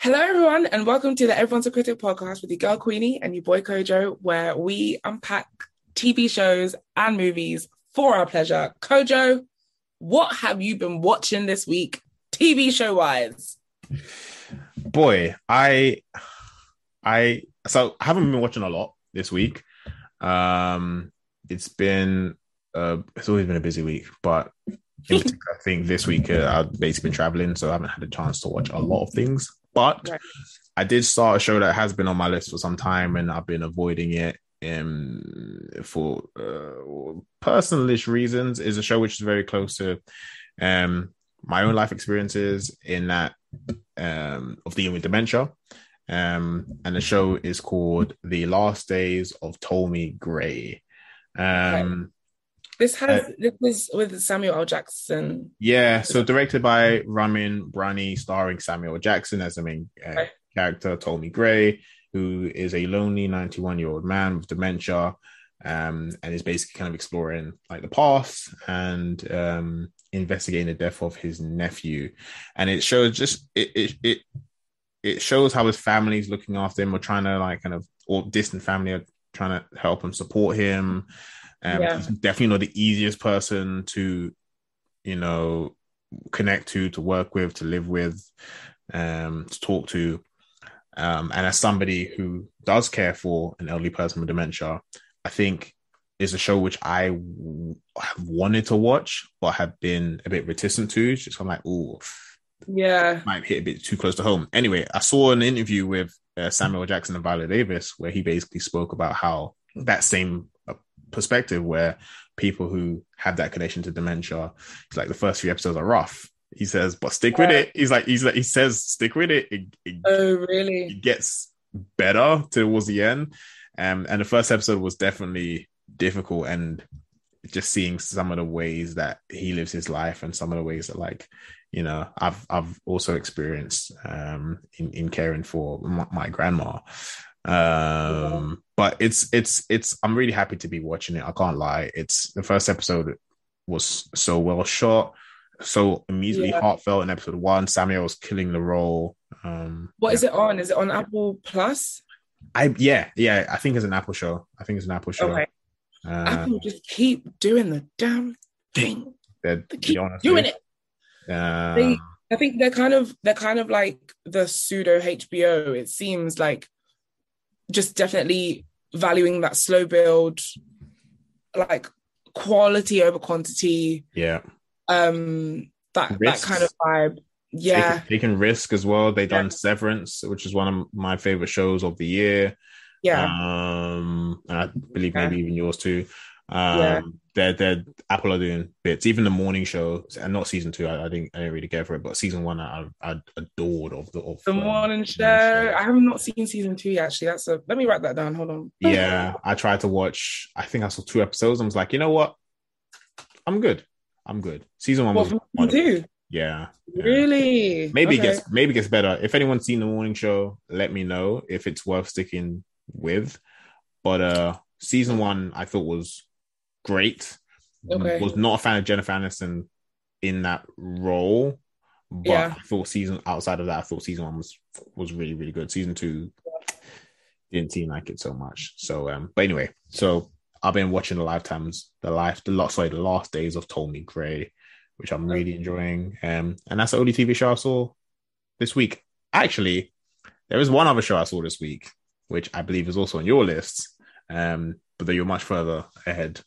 Hello, everyone, and welcome to the Everyone's a Critic podcast with your girl Queenie and your boy Kojo, where we unpack TV shows and movies for our pleasure. Kojo, what have you been watching this week, TV show wise? Boy, I, I, so I haven't been watching a lot this week. Um, it's been, uh, it's always been a busy week, but I think this week uh, I've basically been traveling, so I haven't had a chance to watch a lot of things. But right. I did start a show that has been on my list for some time, and I've been avoiding it um, for uh, personalish reasons. Is a show which is very close to um, my own life experiences in that um, of dealing with dementia. Um, and the show is called The Last Days of Ptolemy Grey. Um, this has uh, this was with Samuel L. Jackson. Yeah, so directed by Ramin Djawadi, starring Samuel Jackson as the main uh, okay. character, Ptolemy Grey, who is a lonely 91 year old man with dementia, um, and is basically kind of exploring like the past and um, investigating the death of his nephew. And it shows just it it it, it shows how his family is looking after him or trying to like kind of or distant family are trying to help and support him. Um, yeah. Definitely not the easiest person to, you know, connect to, to work with, to live with, um, to talk to. Um, and as somebody who does care for an elderly person with dementia, I think is a show which I w- have wanted to watch, but have been a bit reticent to. Just I'm like, oh, yeah, might hit a bit too close to home. Anyway, I saw an interview with uh, Samuel Jackson and Viola Davis where he basically spoke about how that same perspective where people who have that connection to dementia, it's like the first few episodes are rough. He says, but stick yeah. with it. He's like, he's like, he says, stick with it. It, it oh, really? It gets better towards the end. Um, and the first episode was definitely difficult and just seeing some of the ways that he lives his life and some of the ways that like you know i've i've also experienced um in, in caring for my, my grandma um, but it's it's it's I'm really happy to be watching it. I can't lie. It's the first episode was so well shot, so immediately yeah. heartfelt in episode one. Samuel was killing the role. Um, what yeah. is it on? Is it on Apple Plus? I yeah yeah. I think it's an Apple show. I think it's an Apple show. Okay. Uh, Apple just keep doing the damn thing. They keep doing it. Uh, they, I think they're kind of they're kind of like the pseudo HBO. It seems like just definitely valuing that slow build, like quality over quantity. Yeah. Um, that Risks. that kind of vibe. Yeah. Taking, can, risk as well. They done yeah. Severance, which is one of my favorite shows of the year. Yeah. Um, I believe maybe even yours too. Um, yeah. They're they're Apple are doing bits. Even the morning show, and not season two. I, I didn't I didn't really care for it, but season one I, I adored of the of the um, morning, show. show. I have not seen season two yet. Actually, that's a. Let me write that down. Hold on. yeah, I tried to watch. I think I saw two episodes. I was like, you know what? I'm good. I'm good. Season one what, was two. Yeah, yeah. Really? Maybe okay. it gets maybe it gets better. If anyone's seen the morning show, let me know if it's worth sticking with. But uh season one I thought was great. Okay. Was not a fan of Jennifer Aniston in that role, but yeah. I thought season outside of that, I thought season one was was really really good. Season two didn't seem like it so much. So, um, but anyway, so I've been watching the lifetimes, the life, the last, sorry, the last days of Ptolemy Grey, which I'm really enjoying. Um, and that's the only TV show I saw this week. Actually, there is one other show I saw this week, which I believe is also on your list. Um, but though you're much further ahead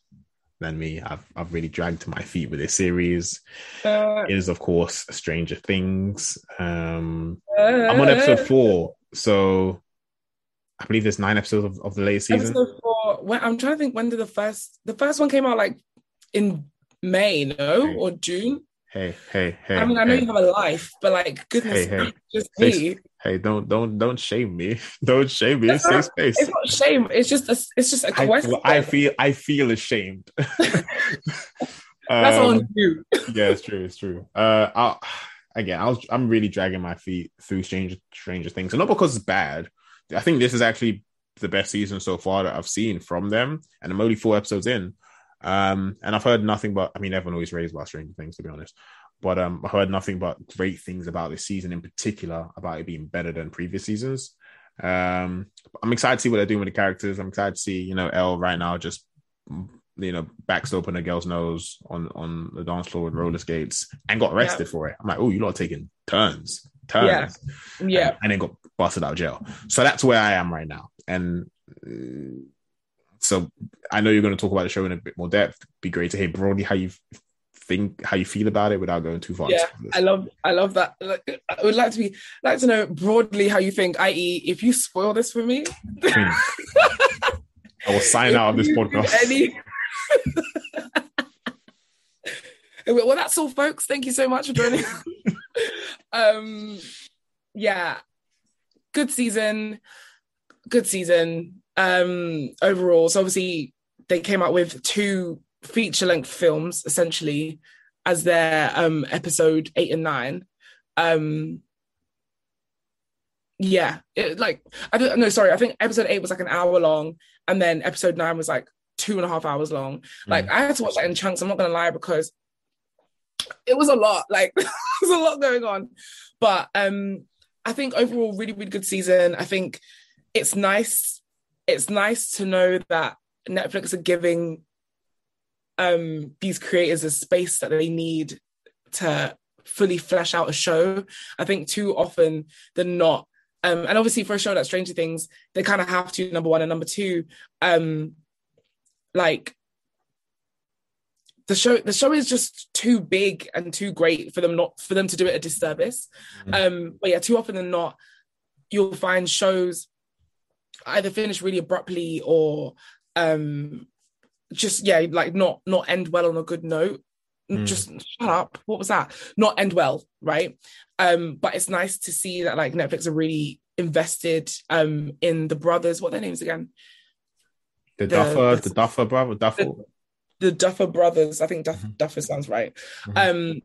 than me. I've I've really dragged my feet with this series. Uh, it is of course Stranger Things. Um, uh, I'm on episode four, so I believe there's nine episodes of, of the latest season. Episode four. When, I'm trying to think when did the first the first one came out like in May, no, hey. or June. Hey, hey, hey. I mean, I know hey. you have a life, but like, goodness, hey, hey. just me hey, don't don't don't shame me. Don't shame me. It's, safe space. It's not shame. It's just a, it's just a question. I, I feel I feel ashamed. That's um, on you. yeah, it's true. It's true. Uh, I'll, again, I was I'm really dragging my feet through Stranger Stranger Things, and not because it's bad. I think this is actually the best season so far that I've seen from them, and I'm only four episodes in. Um, and I've heard nothing but I mean, everyone always raves about Stranger Things, to be honest. But um, I heard nothing but great things about this season in particular, about it being better than previous seasons. Um, I'm excited to see what they're doing with the characters. I'm excited to see, you know, El right now just you know, backed open a girl's nose on on the dance floor with roller skates and got arrested yeah. for it. I'm like, oh, you lot are taking turns, turns, yeah, yeah, and, and, then got busted out of jail. So that's where I am right now, and uh, so I know you're going to talk about the show in a bit more depth. Be great to hear broadly how you think, how you feel about it, without going too far. Yeah, I love, I love that. I would like to be like to know broadly how you think. I.e., if you spoil this for me. I will sign out of this podcast. Any, well, that's all, folks. Thank you so much for joining. um, yeah, good season, good season um, overall. So obviously, they came out with two feature-length films, essentially, as their um, episode eight and nine. Um, yeah, it, like I don't no, sorry, I think episode eight was like an hour long, and then episode nine was like two and a half hours long. Like mm. I had to watch that in chunks. I'm not gonna lie because it was a lot. Like there was a lot going on. But um I think overall really, really good season. I think it's nice. It's nice to know that Netflix are giving um these creators a space that they need to fully flesh out a show. I think too often they're not. Um, and obviously for a show like Stranger Things, they kind of have to, number one, and number two, um, like the show the show is just too big and too great for them not for them to do it a disservice mm-hmm. um but yeah too often than not you'll find shows either finish really abruptly or um just yeah like not not end well on a good note mm. just shut up what was that not end well right um but it's nice to see that like netflix are really invested um in the brothers what their names again the, the Duffer, the, the, Duffer brother, Duffer. The, the, Duffer brothers. I think Duff, mm-hmm. Duffer sounds right. Mm-hmm. Um,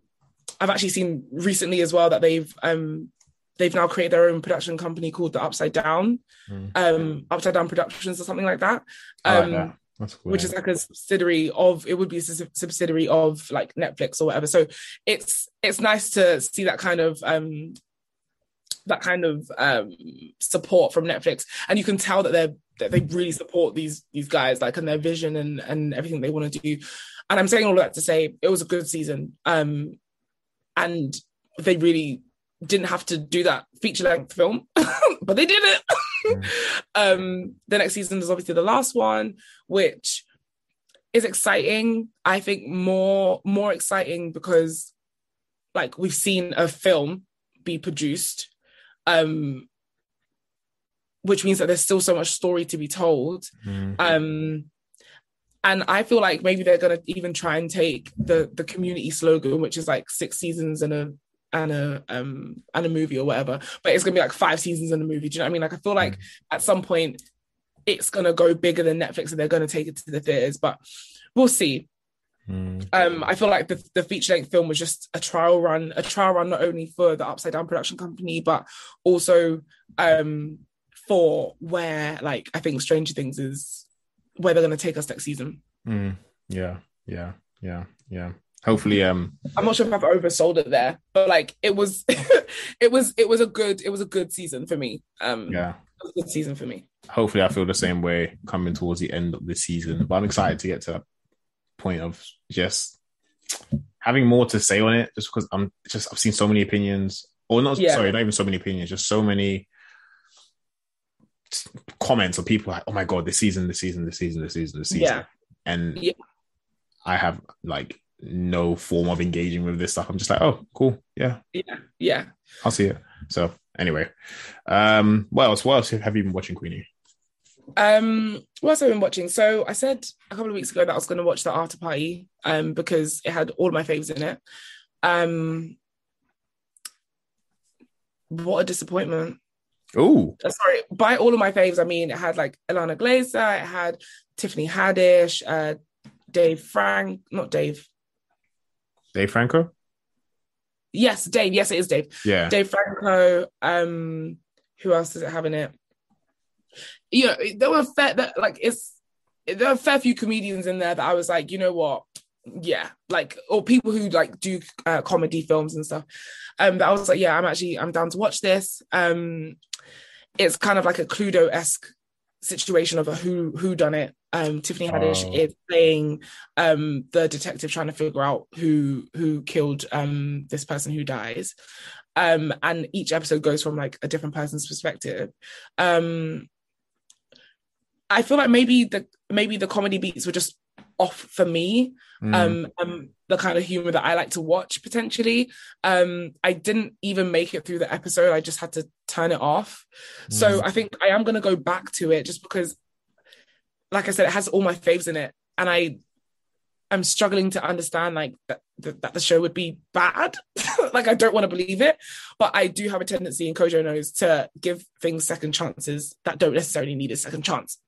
I've actually seen recently as well that they've um they've now created their own production company called the Upside Down, mm. um, Upside Down Productions or something like that. Um, like that. Cool, which is like a subsidiary of it would be a subsidiary of like Netflix or whatever. So it's it's nice to see that kind of um that kind of um support from Netflix, and you can tell that they're that they really support these these guys like and their vision and and everything they want to do. And i'm saying all that to say it was a good season um and they really didn't have to do that feature length film but they did it um the next season is obviously the last one which is exciting i think more more exciting because like we've seen a film be produced um which means that there's still so much story to be told. Mm-hmm. Um, and I feel like maybe they're gonna even try and take the the community slogan, which is like six seasons and a and a um and a movie or whatever, but it's gonna be like five seasons in a movie. Do you know what I mean? Like I feel like mm. at some point it's gonna go bigger than Netflix and they're gonna take it to the theaters, but we'll see. Mm. Um, I feel like the, the feature length film was just a trial run, a trial run not only for the Upside Down production company, but also um for where like I think Stranger Things is where they're to take us next season. Mm, yeah, yeah, yeah, yeah. Hopefully, um, I'm not sure if I've oversold it there, but like it was, it was, it was a good, it was a good season for me. Um, yeah, good season for me. Hopefully, I feel the same way coming towards the end of the season. But I'm excited to get to that point of just having more to say on it, just because I'm just I've seen so many opinions, or not. Yeah. Sorry, not even so many opinions, just so many comments or people like, "Oh my god, this season, this season, this season, this season, this season," yeah. and yeah. I have like no form of engaging with this stuff. I'm just like, "Oh, cool, yeah, yeah, yeah." I'll see it. So anyway, um, what else? What else have you been watching, Queenie? Um, what else have I been watching? So I said a couple of weeks ago that I was going to watch the After Party, um, because it had all of my faves in it. Um, what a disappointment! Oh, sorry. By all of my faves, I mean it had like Ilana Glazer, it had Tiffany Haddish, uh, Dave Frank, not Dave. Dave Franco. Yes, Dave. Yes, it is Dave. Yeah, Dave Franco. Um, who else does it have in it? You know, there were fair that like it's there are a fair few comedians in there that I was like, you know what, yeah, like or people who like do uh, comedy films and stuff. Um, but I was like, yeah, I'm actually I'm down to watch this. Um, it's kind of like a Cluedo esque situation of a who who done it. Um, Tiffany Haddish oh. is playing um the detective trying to figure out who who killed um this person who dies. Um, and each episode goes from like a different person's perspective. Um, I feel like maybe the maybe the comedy beats were just off for me. Mm. Um, um, the kind of humor that I like to watch potentially. Um, I didn't even make it through the episode. I just had to turn it off. Mm. So I think I am gonna go back to it just because, like I said, it has all my faves in it, and I I'm struggling to understand like that, that, the show would be bad. like I don't want to believe it, but I do have a tendency, and Kojo knows, to give things second chances that don't necessarily need a second chance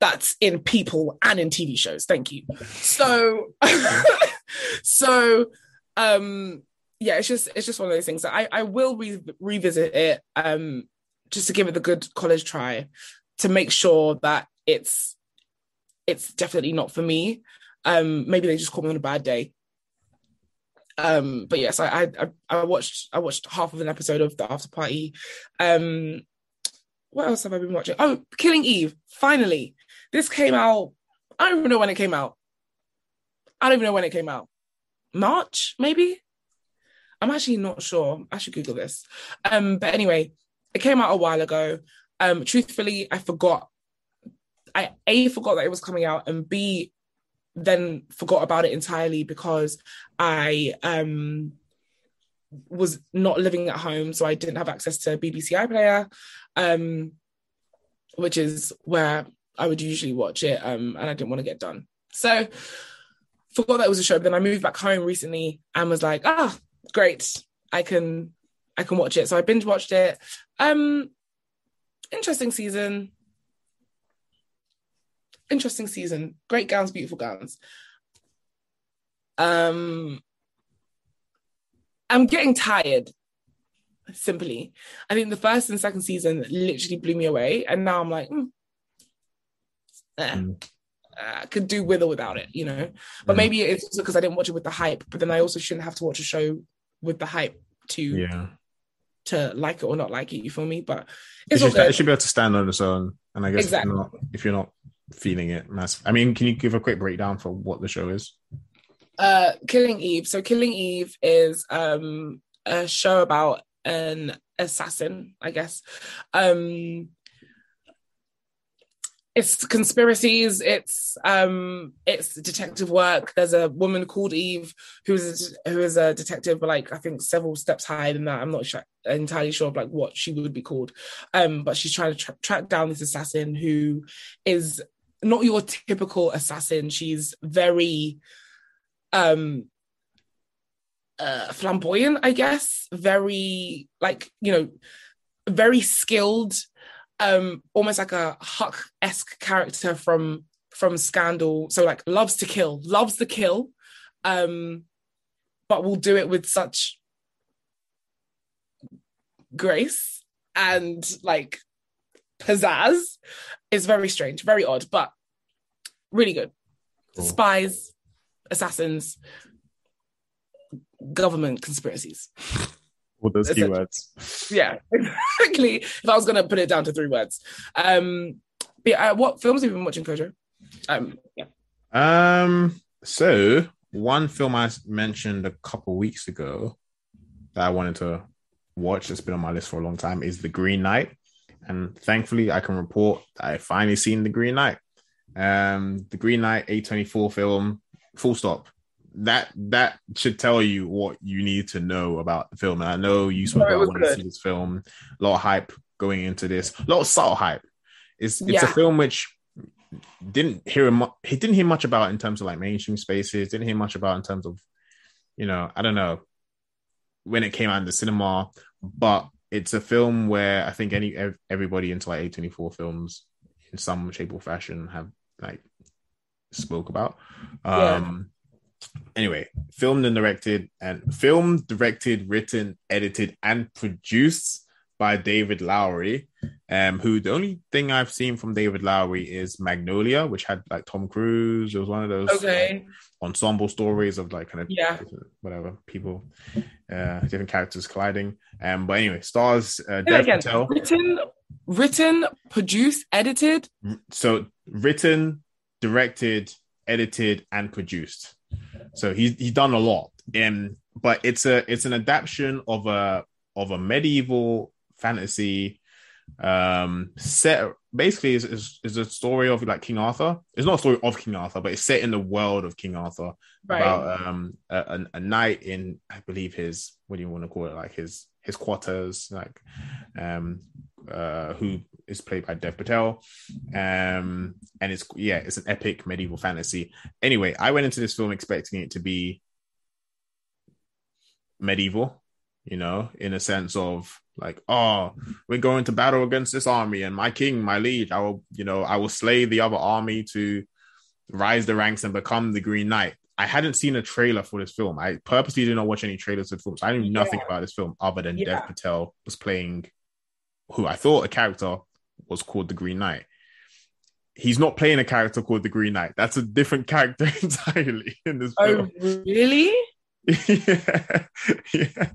that's in people and in TV shows. Thank you. So, so, um, yeah, it's just it's just one of those things I I will re- revisit it um just to give it the good college try to make sure that it's it's definitely not for me. Um, maybe they just caught me on a bad day. Um, but yes, I, I I watched I watched half of an episode of the after party. Um, what else have I been watching? Oh, Killing Eve. Finally, this came out. I don't even know when it came out. I don't even know when it came out. March, maybe. I'm actually not sure. I should Google this. Um, but anyway, it came out a while ago. Um, truthfully, I forgot. I a forgot that it was coming out, and b then forgot about it entirely because I um was not living at home, so I didn't have access to BBC iPlayer, um, which is where I would usually watch it, um, and I didn't want to get done. So forgot that it was a show. But then I moved back home recently and was like, ah, great, I can I can watch it. So I binge watched it. Um, interesting season. Interesting season. Great gowns, beautiful gowns. Um, I'm getting tired. Simply, I think the first and second season literally blew me away, and now I'm like, mm, eh, mm. I could do with or without it, you know. But mm. maybe it's because I didn't watch it with the hype. But then I also shouldn't have to watch a show with the hype to yeah to like it or not like it. You feel me? But it's it should, it should be able to stand on its own. And I guess exactly. if, you're not, if you're not feeling it, mass. I mean, can you give a quick breakdown for what the show is? Uh, Killing Eve. So Killing Eve is um a show about an assassin, I guess. Um it's conspiracies. It's um it's detective work. There's a woman called eve who is a, who is a detective but like i think several steps higher than that. I'm not sure, entirely sure of like what she would be called. Um but she's trying to tra- track down this assassin who is not your typical assassin. She's very um uh, flamboyant, I guess, very like you know, very skilled, um, almost like a Huck esque character from from Scandal. So like loves to kill, loves the kill, um, but will do it with such grace and like pizzazz. It's very strange, very odd, but really good. Cool. Spies, assassins, government conspiracies. All those keywords. Yeah, exactly. If I was going to put it down to three words. Um, but uh, what films have you been watching, Kojo? Um, yeah. Um, so one film I mentioned a couple weeks ago that I wanted to watch, that's been on my list for a long time, is The Green Knight. And thankfully, I can report I finally seen The Green Knight. Um, The Green Knight A24 film, full stop that that should tell you what you need to know about the film. And I know you spoke about wanting to see this film, a lot of hype going into this, a lot of subtle hype. It's it's yeah. a film which didn't hear him he didn't hear much about in terms of like mainstream spaces, didn't hear much about in terms of, you know, I don't know when it came out in the cinema, but it's a film where I think any everybody into like A24 films in some shape or fashion have like spoke about. Um anyway, filmed and directed and filmed, directed, written, edited, and produced by David Lowery, um, who the only thing I've seen from David Lowery is Magnolia, which had like Tom Cruise. It was one of those okay. ensemble stories of like kind of yeah, whatever people, uh, different characters colliding. Um, but anyway, stars uh, Dev Patel. Written, written, produced, edited. So written, directed, edited, and produced. So he's he's done a lot. Um, but it's a it's an adaptation of a of a medieval fantasy um set basically is, is, is a story of like king arthur it's not a story of king arthur but it's set in the world of king arthur right. about um a, a, knight in i believe his what do you want to call it like his his quarters like um uh who is played by dev patel um and it's yeah it's an epic medieval fantasy anyway i went into this film expecting it to be medieval you know, in a sense of like, oh, we're going to battle against this army, and my king, my liege, I will, you know, I will slay the other army to rise the ranks and become the Green Knight. I hadn't seen a trailer for this film. I purposely did not watch any trailers for films. So I knew nothing yeah. about this film other than yeah. Dev Patel was playing who I thought a character was called the Green Knight. He's not playing a character called the Green Knight. That's a different character entirely in this oh, film. Oh, really? yeah. yeah.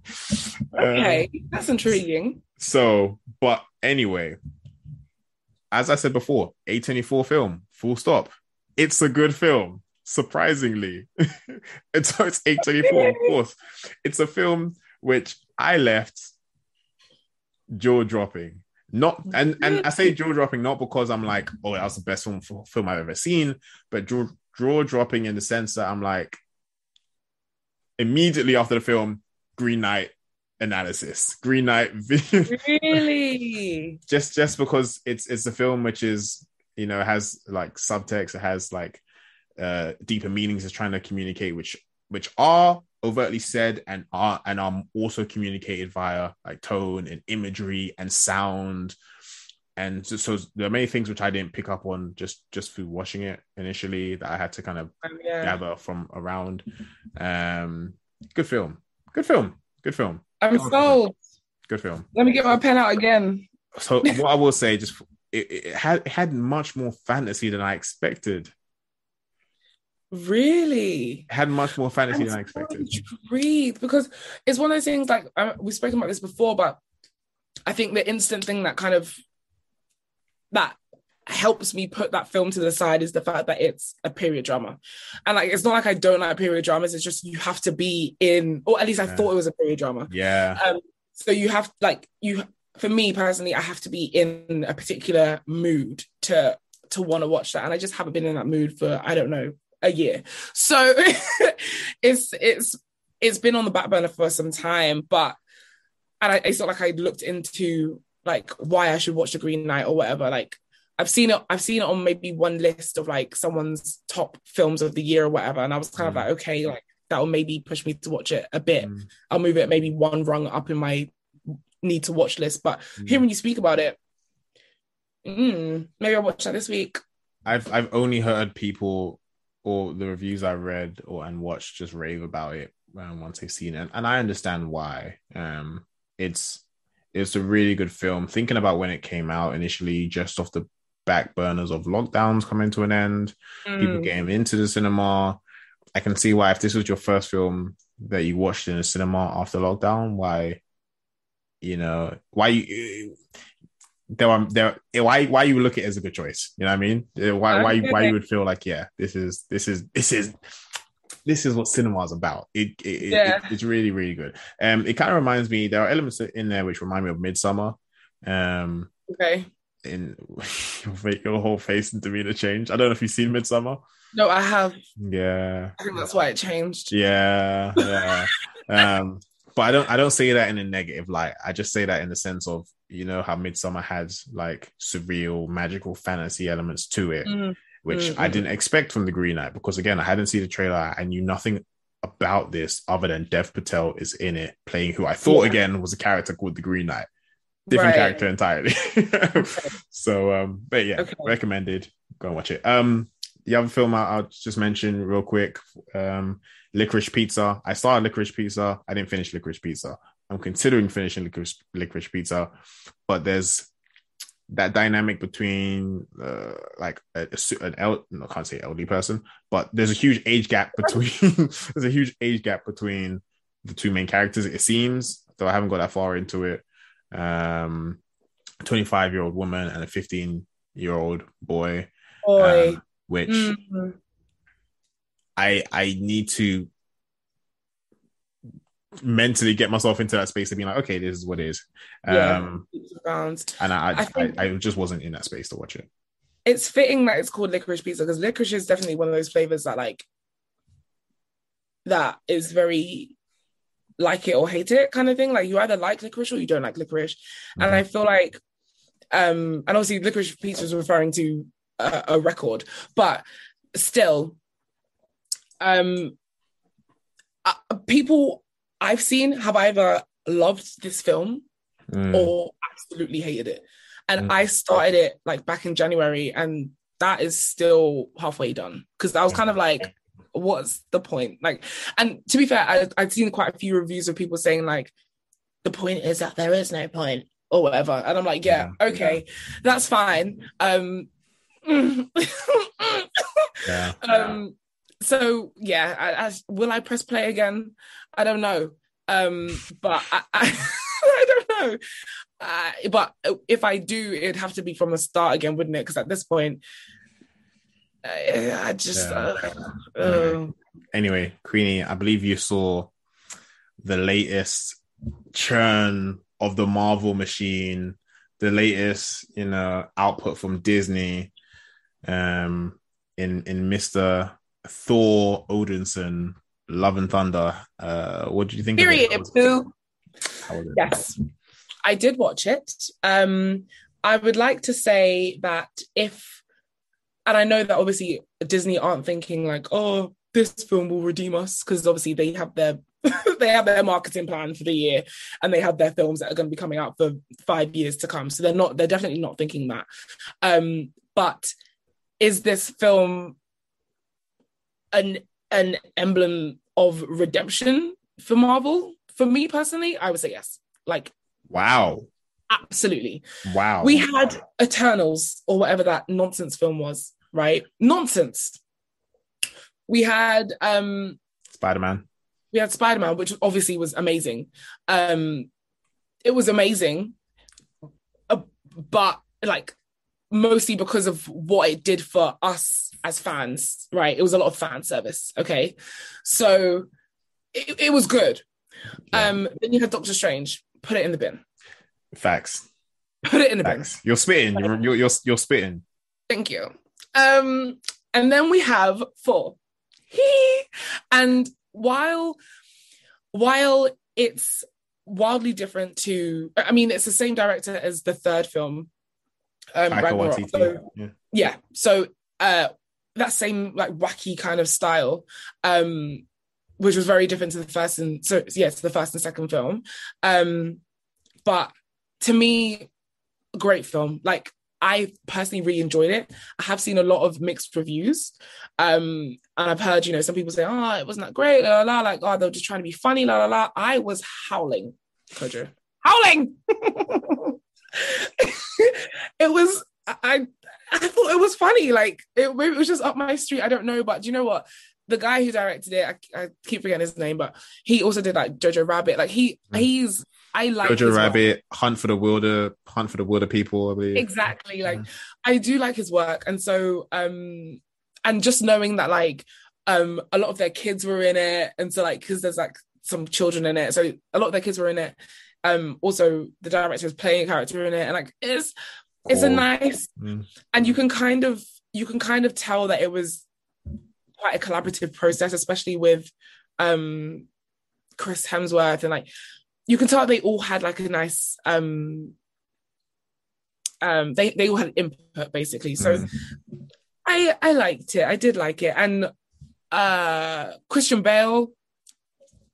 Okay, um, that's intriguing. So, but anyway, as I said before, A24 film, full stop. It's a good film, surprisingly. it's, it's A24, of course. It's a film which I left jaw dropping. Not and and I say jaw dropping not because I'm like, oh, that was the best film film I've ever seen, but jaw jaw dropping in the sense that I'm like, immediately after the film, Green Knight analysis. Green Knight really just just because it's it's a film which is you know has like subtext, it has like uh deeper meanings it's trying to communicate which which are overtly said and are and are also communicated via like tone and imagery and sound and so, so, there are many things which I didn't pick up on just just through watching it initially that I had to kind of um, yeah. gather from around. Um, good film, good film, good film. I'm sold. Good film. Let me get my pen out again. So what I will say, just it, it had it had much more fantasy than I expected. Really? Had much more fantasy I'm than I expected. Breathe because it's one of those things like um, we've spoken about this before, but I think the instant thing that kind of that helps me put that film to the side is the fact that it's a period drama. And like it's not like I don't like period dramas, it's just you have to be in or at least I yeah. thought it was a period drama. Yeah. Um so you have like you for me personally, I have to be in a particular mood to to want to watch that. And I just haven't been in that mood for I don't know, a year. So it's it's it's been on the back burner for some time, but and I, it's not like I looked into like why I should watch The Green Knight or whatever. Like I've seen it, I've seen it on maybe one list of like someone's top films of the year or whatever. And I was kind mm. of like, okay, like that will maybe push me to watch it a bit. Mm. I'll move it maybe one rung up in my need to watch list. But mm. hearing you speak about it, mm, maybe I'll watch that this week. I've I've only heard people or the reviews I read or and watched just rave about it um, once they've seen it, and I understand why. Um, it's it's a really good film. Thinking about when it came out initially, just off the back burners of lockdowns coming to an end, mm. people getting into the cinema. I can see why if this was your first film that you watched in the cinema after lockdown, why you know why you there are there why why you look at it as a good choice. You know what I mean? Why why why you would feel like yeah, this is this is this is this is what cinema is about. It, it, yeah. it, it's really really good. Um, it kind of reminds me. There are elements in there which remind me of Midsummer. Um, okay. In your whole face and demeanor change. I don't know if you've seen Midsummer. No, I have. Yeah. I think that's why it changed. Yeah, yeah. um, but I don't. I don't say that in a negative light. I just say that in the sense of you know how Midsummer has like surreal, magical fantasy elements to it. Mm which mm-hmm. I didn't expect from the Green Knight because again, I hadn't seen the trailer. I knew nothing about this other than Dev Patel is in it playing who I thought yeah. again was a character called the Green Knight. Different right. character entirely. so um, but yeah, okay. recommended. Go and watch it. Um the other film I, will just mention real quick, um, Licorice Pizza. I started Licorice Pizza. I didn't finish Licorice Pizza. I'm considering finishing Licorice, Licorice Pizza, but there's that dynamic between uh, like a, a, an el- no, I can't say elderly person, but there's a huge age gap between there's a huge age gap between the two main characters. It seems, though I haven't got that far into it. Um, 25 year old woman and a 15 year old boy, boy. Um, which mm-hmm. I I need to mentally get myself into that space to be like, okay, this is what it is. Yeah, um, and I, I, I, I, just wasn't in that space to watch it. It's fitting that it's called licorice pizza because licorice is definitely one of those flavors that like that is very like it or hate it kind of thing. Like you either like licorice or you don't like licorice. Mm-hmm. And I feel like um and obviously licorice pizza is referring to a, a record, but still um uh, people I've seen have either loved this film mm. or absolutely hated it. And mm. I started it like back in January, and that is still halfway done because I was kind of like, what's the point? Like, and to be fair, I, I'd seen quite a few reviews of people saying like, the point is that there is no point or whatever, and I'm like, yeah, yeah. okay, yeah. that's fine. Um, yeah. um, so yeah, I, I, will I press play again? I don't know. Um, but I, I, I don't know. Uh, but if I do, it'd have to be from the start again, wouldn't it? Because at this point, I, I just. Yeah. Uh, uh, anyway, Queenie, I believe you saw the latest churn of the Marvel machine, the latest, you know, output from Disney, um, in in Mister Thor Odinson, Love and Thunder. Uh, what did you think? Period. Boo. Yes, I did watch it. Um, I would like to say that if, and I know that obviously Disney aren't thinking like, oh, this film will redeem us because obviously they have their they have their marketing plan for the year and they have their films that are going to be coming out for five years to come. So they're not they're definitely not thinking that. Um, but is this film an an emblem of redemption for Marvel. For me personally, I would say yes. Like, wow, absolutely. Wow. We had Eternals or whatever that nonsense film was, right? Nonsense. We had um Spider Man. We had Spider Man, which obviously was amazing. Um, it was amazing, uh, but like mostly because of what it did for us as fans, right? It was a lot of fan service. Okay. So it, it was good. Yeah. Um, then you had Doctor Strange, put it in the bin. Facts. Put it in the Facts. bin. You're spitting. You're, you're, you're, you're spitting. Thank you. Um, and then we have four. and while while it's wildly different to I mean it's the same director as the third film um, Ragnarok. So, yeah. yeah. So uh, that same like wacky kind of style, um, which was very different to the first and so yeah, to the first and second film. Um, but to me, great film. Like I personally really enjoyed it. I have seen a lot of mixed reviews. Um, and I've heard, you know, some people say, oh, it wasn't that great, la, la, la. like, oh, they are just trying to be funny, la la la. I was howling, Kojo. Howling! it was I I thought it was funny. Like it, it was just up my street. I don't know, but do you know what? The guy who directed it, I, I keep forgetting his name, but he also did like Jojo Rabbit. Like he mm. he's I like Jojo Rabbit, work. Hunt for the Wilder, Hunt for the Wilderpeople. I believe exactly. Like mm. I do like his work, and so um and just knowing that like um a lot of their kids were in it, and so like because there's like some children in it, so a lot of their kids were in it. Um, also the director is playing a character in it, and like it's it's a nice, mm. and you can kind of you can kind of tell that it was quite a collaborative process, especially with um Chris Hemsworth and like you can tell they all had like a nice um um they they all had input basically. So mm. i i liked it. I did like it. And uh christian bale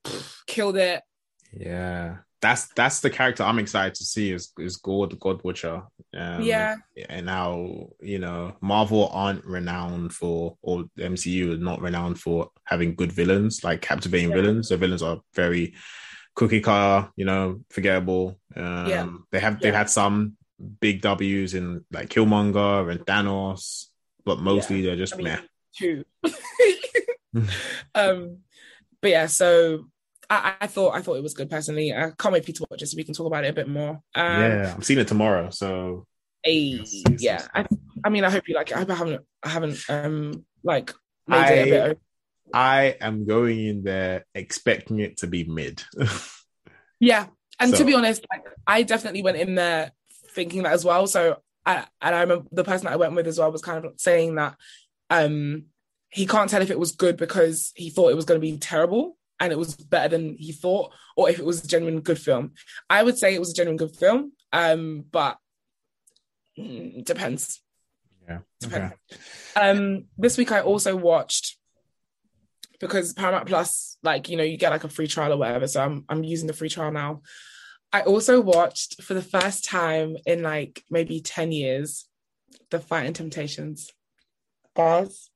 pff, killed it. Yeah that's that's the character I'm excited to see is is God God Butcher. Um, yeah, and now you know Marvel aren't renowned for, or MCU is not renowned for having good villains, like captivating yeah. villains. So villains are very cookie cutter, you know, forgettable. Um, yeah. They have they've had some big W's in like Killmonger and Thanos, but mostly yeah. they're just I mean, meh. Two. um, but yeah, so I, I, thought I thought it was good personally. I can't wait for you to watch it so we can talk about it a bit more. Um, yeah, I'm seeing it tomorrow, so a yeah. I, I mean, I hope you like it. I hope I haven't I haven't um like made I, it a bit. I am going in there expecting it to be mid. yeah, and so. to be honest, like, I definitely went in there thinking that as well. So I and I remember the person that I went with as well was kind of saying that um he can't tell if it was good because he thought it was going to be terrible and it was better than he thought, or if it was a genuine good film. I would say it was a genuine good film, um, but mm, depends. Yeah. Depends. Okay. Um, this week I also watched because Paramount Plus, like you know, you get like a free trial or whatever. So I'm I'm using the free trial now. I also watched for the first time in like maybe 10 years The Fighting Temptations. Bars.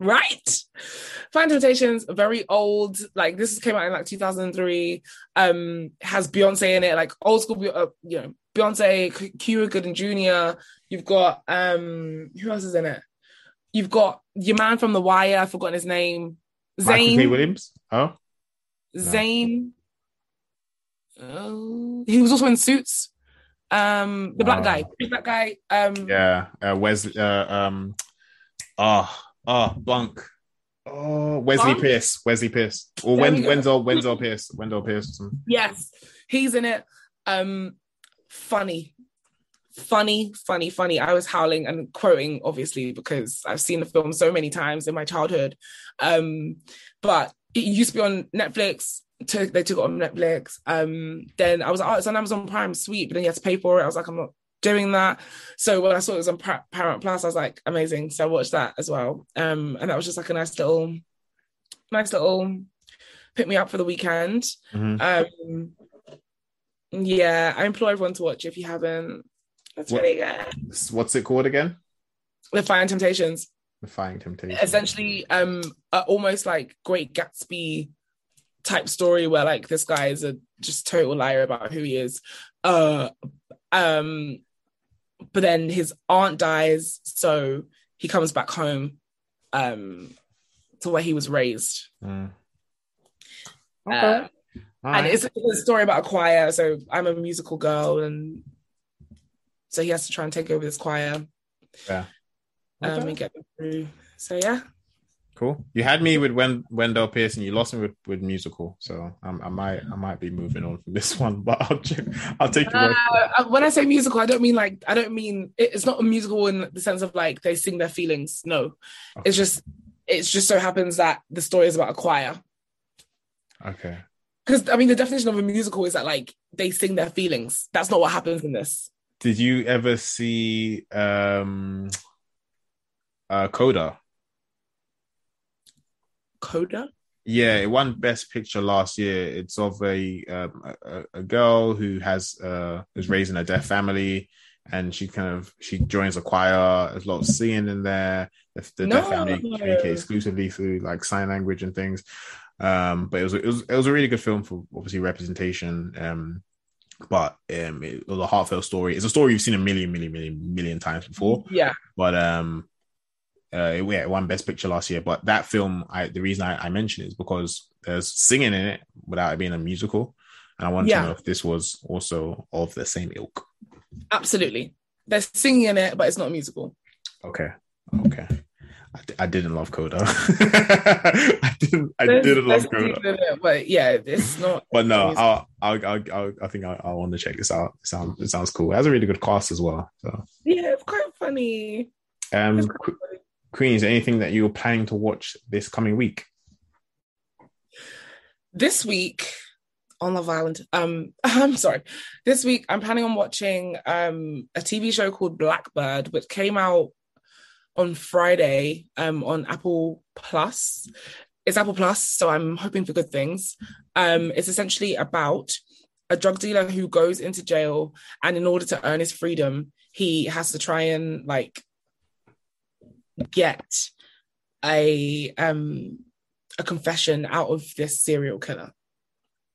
Right. Fighting Temptations, very old. Like this came out in like 2003. Um, has Beyonce in it, like old school, uh, you know, Beyonce, Cuba Gooding Jr. You've got um, who else is in it? You've got your man from The Wire. I've forgotten his name. Zane K. Williams. Oh, Zane. No. he was also in Suits. Um, the black oh. guy, black guy. Um, yeah, uh, Wesley. Uh, um, oh, oh, Blanc. Oh, Wesley Blanc? Pierce. Wesley Pierce. Or Wen- Wendell Wendell Pierce. Wendell Pierce. Yes, he's in it. Um, funny, funny, funny, funny. I was howling and quoting, obviously, because I've seen the film so many times in my childhood. Um, but it used to be on Netflix. Took they took it on Netflix. Um, then I was like, oh, it's on Amazon Prime, sweet. But then you had to pay for it. I was like, I'm not doing that. So when I saw it was on Paramount Plus, I was like, amazing. So I watched that as well. Um, and that was just like a nice little, nice little pick me up for the weekend. Mm-hmm. Um, yeah, I implore everyone to watch if you haven't. That's what, really good. What's it called again? The Fighting Temptations. The Fighting Temptations. Essentially, um, almost like Great Gatsby type story where like this guy is a just total liar about who he is. Uh, um, but then his aunt dies, so he comes back home, um, to where he was raised. Mm. Okay. Uh, and it's, it's, a story about a choir. So I'm a musical girl, and so he has to try and take over this choir. Yeah. Um, okay. and get them through. So yeah. Cool. You had me with Wen- Wendell Pierce, and you lost me with, with musical. So um, I might I might be moving on from this one, but I'll check, I'll take it. Uh, when I say musical, I don't mean like I don't mean it's not a musical in the sense of like they sing their feelings. No, okay. it's just it's just so happens that the story is about a choir. Okay. Because I mean, the definition of a musical is that like they sing their feelings. That's not what happens in this. Did you ever see um uh Coda? Coda? Yeah, it won Best Picture last year. It's of a um, a, a, girl who has uh is raised in a deaf family, and she kind of she joins a choir. There's a lot of singing in there. The, the no. deaf family communicate exclusively through like sign language and things. Um, but it was it was it was a really good film for obviously representation. Um, but um, it was a heartfelt story. It's a story you've seen a million, million, million, million times before. Yeah. But um, uh, yeah, it won Best Picture last year. But that film, I the reason I, I mention it is because there's singing in it without it being a musical, and I want yeah. to know if this was also of the same ilk. Absolutely, there's singing in it, but it's not a musical. Okay, okay. I, I didn't love Coda. I didn't. I there's, didn't love Coda. It, but yeah, it's not. but no, I'll, I'll, I'll, I'll, i think I, want to check this out. It sounds, it sounds cool. It has a really good cast as well. So yeah, it's quite funny. Um, quite funny. Queen, is there anything that you're planning to watch this coming week? This week on Love Island, um, I'm sorry. This week I'm planning on watching um a TV show called Blackbird, which came out on Friday um on Apple Plus. It's Apple Plus, so I'm hoping for good things. Um, it's essentially about a drug dealer who goes into jail, and in order to earn his freedom, he has to try and like get a um a confession out of this serial killer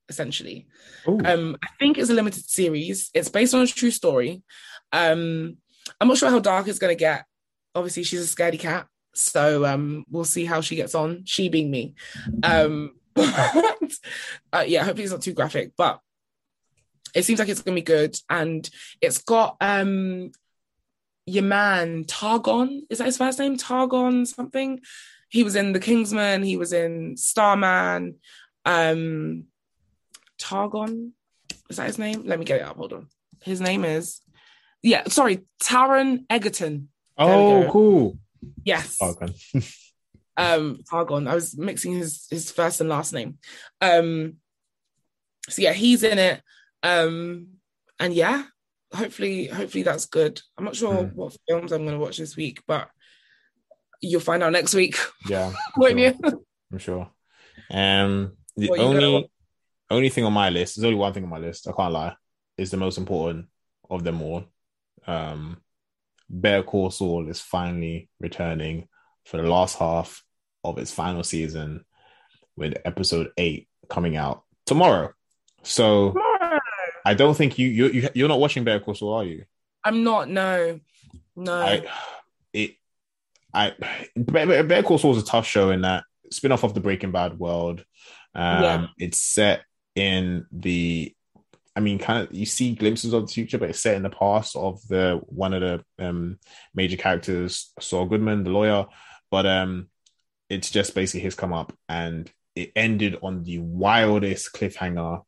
essentially. Um i think it's a limited series. It's based on a true story. Um i'm not sure how dark it's going to get. Obviously she's a scaredy cat so um we'll see how she gets on. She being me. Um but, uh, yeah hopefully it's not too graphic but it seems like it's gonna be good. And it's got um your man targon is that his first name? Targon something? He was in the kingsman he was in starman um targon is that his name? Let me get it up hold on. His name is yeah sorry taron egerton. Oh cool. Yes. Targon. Um targon i was mixing his his first and last name. Um so yeah he's in it. Um, and yeah, hopefully, hopefully that's good. I'm not sure mm. what films I'm going to watch this week, but you'll find out next week. Yeah, won't sure. you? I'm sure. Um, the only only thing on my list, there's only one thing on my list. I can't lie, is the most important of them all. Um, Better Call Saul is finally returning for the last half of its final season, with episode eight coming out tomorrow. So I don't think you you you're not watching Better Call Saul, are you? I'm not. No, no. I it I Better Call Saul is a tough show in that spin off of the Breaking Bad world. Um, yeah. It's set in the I mean, kind of you see glimpses of the future, but it's set in the past of the one of the um, major characters, Saul Goodman, the lawyer. But um, it's just basically his come up, and it ended on the wildest cliffhanger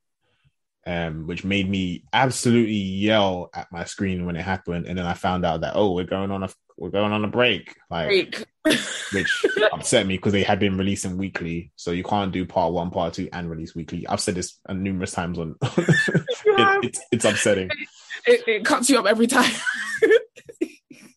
um, which made me absolutely yell at my screen when it happened. And then I found out that oh, we're going on a we're going on a break, like break. which upset me because they had been releasing weekly, so you can't do part one, part two, and release weekly. I've said this numerous times on. it, it's it's upsetting. It, it cuts you up every time.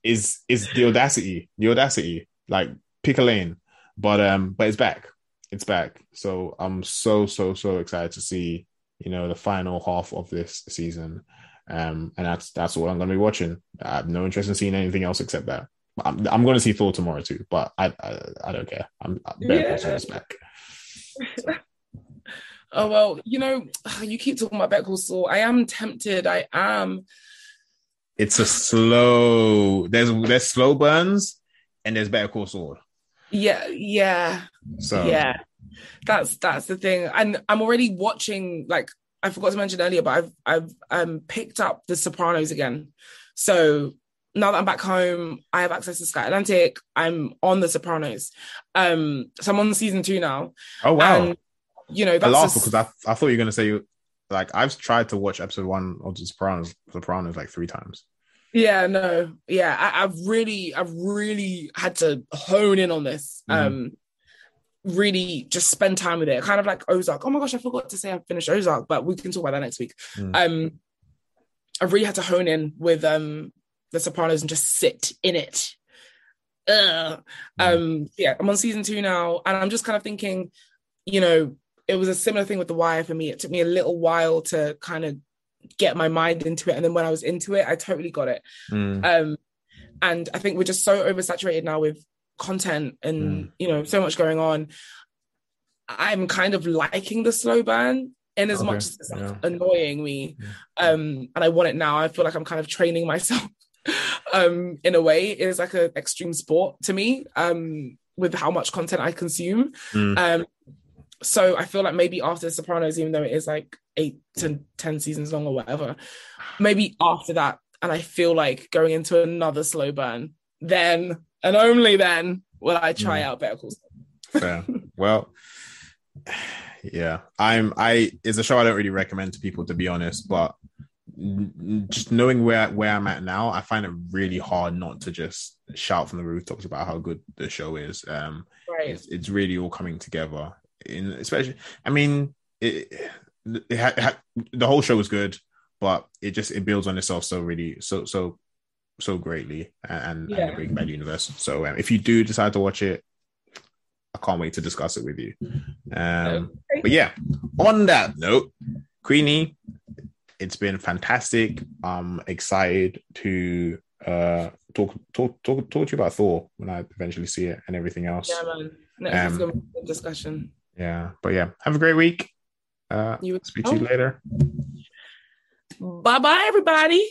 is is the audacity? The audacity, like pick a lane, but um, but it's back. It's back. So I'm so so so excited to see you know, the final half of this season. Um, and that's that's what I'm going to be watching. I have no interest in seeing anything else except that. I'm, I'm going to see Thor tomorrow too, but I I, I don't care. I'm, I'm very yeah. back. So. oh well, you know, you keep talking about Better Call I am tempted. I am. It's a slow. There's there's slow burns, and there's Better Call Saul. Yeah, yeah. So yeah, that's that's the thing. And i'm already watching like i forgot to mention earlier but i've i've um picked up the sopranos again. So now that i'm back home i have access to sky atlantic. I'm on the sopranos. Um so i'm on season two now. Oh wow. And, you know that's i laughed because I, I thought you were going to say you like i've tried to watch episode one of the sopranos sopranos like three times. Yeah no. Yeah I, have really i've really had to hone in on this. Mm-hmm. um really just spend time with it. Kind of like Ozark. Oh my gosh, I forgot to say I finished Ozark, but we can talk about that next week. Mm. Um, I really had to hone in with um The Sopranos and just sit in it. Mm. Um, yeah, I'm on season two now, and I'm just kind of thinking, you know, it was a similar thing with The Wire for me. It took me a little while to kind of get my mind into it, and then when I was into it, I totally got it. Mm. Um, and I think we're just so oversaturated now with content and mm. you know so much going on i'm kind of liking the slow burn in as okay. much as it's yeah. annoying me yeah. um and i want it now i feel like i'm kind of training myself um in a way it is like an extreme sport to me um with how much content i consume mm. um so i feel like maybe after sopranos even though it is like eight to ten seasons long or whatever maybe after that and i feel like going into another slow burn then and only then will I try mm. out Better Call Saul. Fair. well, yeah, I'm. I it's a show I don't really recommend to people to be honest, but just knowing where where I'm at now, I find it really hard not to just shout from the rooftops about how good the show is. Um, right. It's, it's really all coming together. In especially, I mean, it, it ha, ha, the whole show was good, but it just it builds on itself so really so so so greatly and, yeah. and the Breaking Bad universe. So um, if you do decide to watch it, I can't wait to discuss it with you. Um, but yeah, on that note, Queenie, it's been fantastic. I'm excited to uh, talk talk talk talk to you about Thor when I eventually see it and everything else. Yeah, man. Next um, discussion. Yeah, but yeah, have a great week. Uh, you speak to you later. Bye bye, everybody.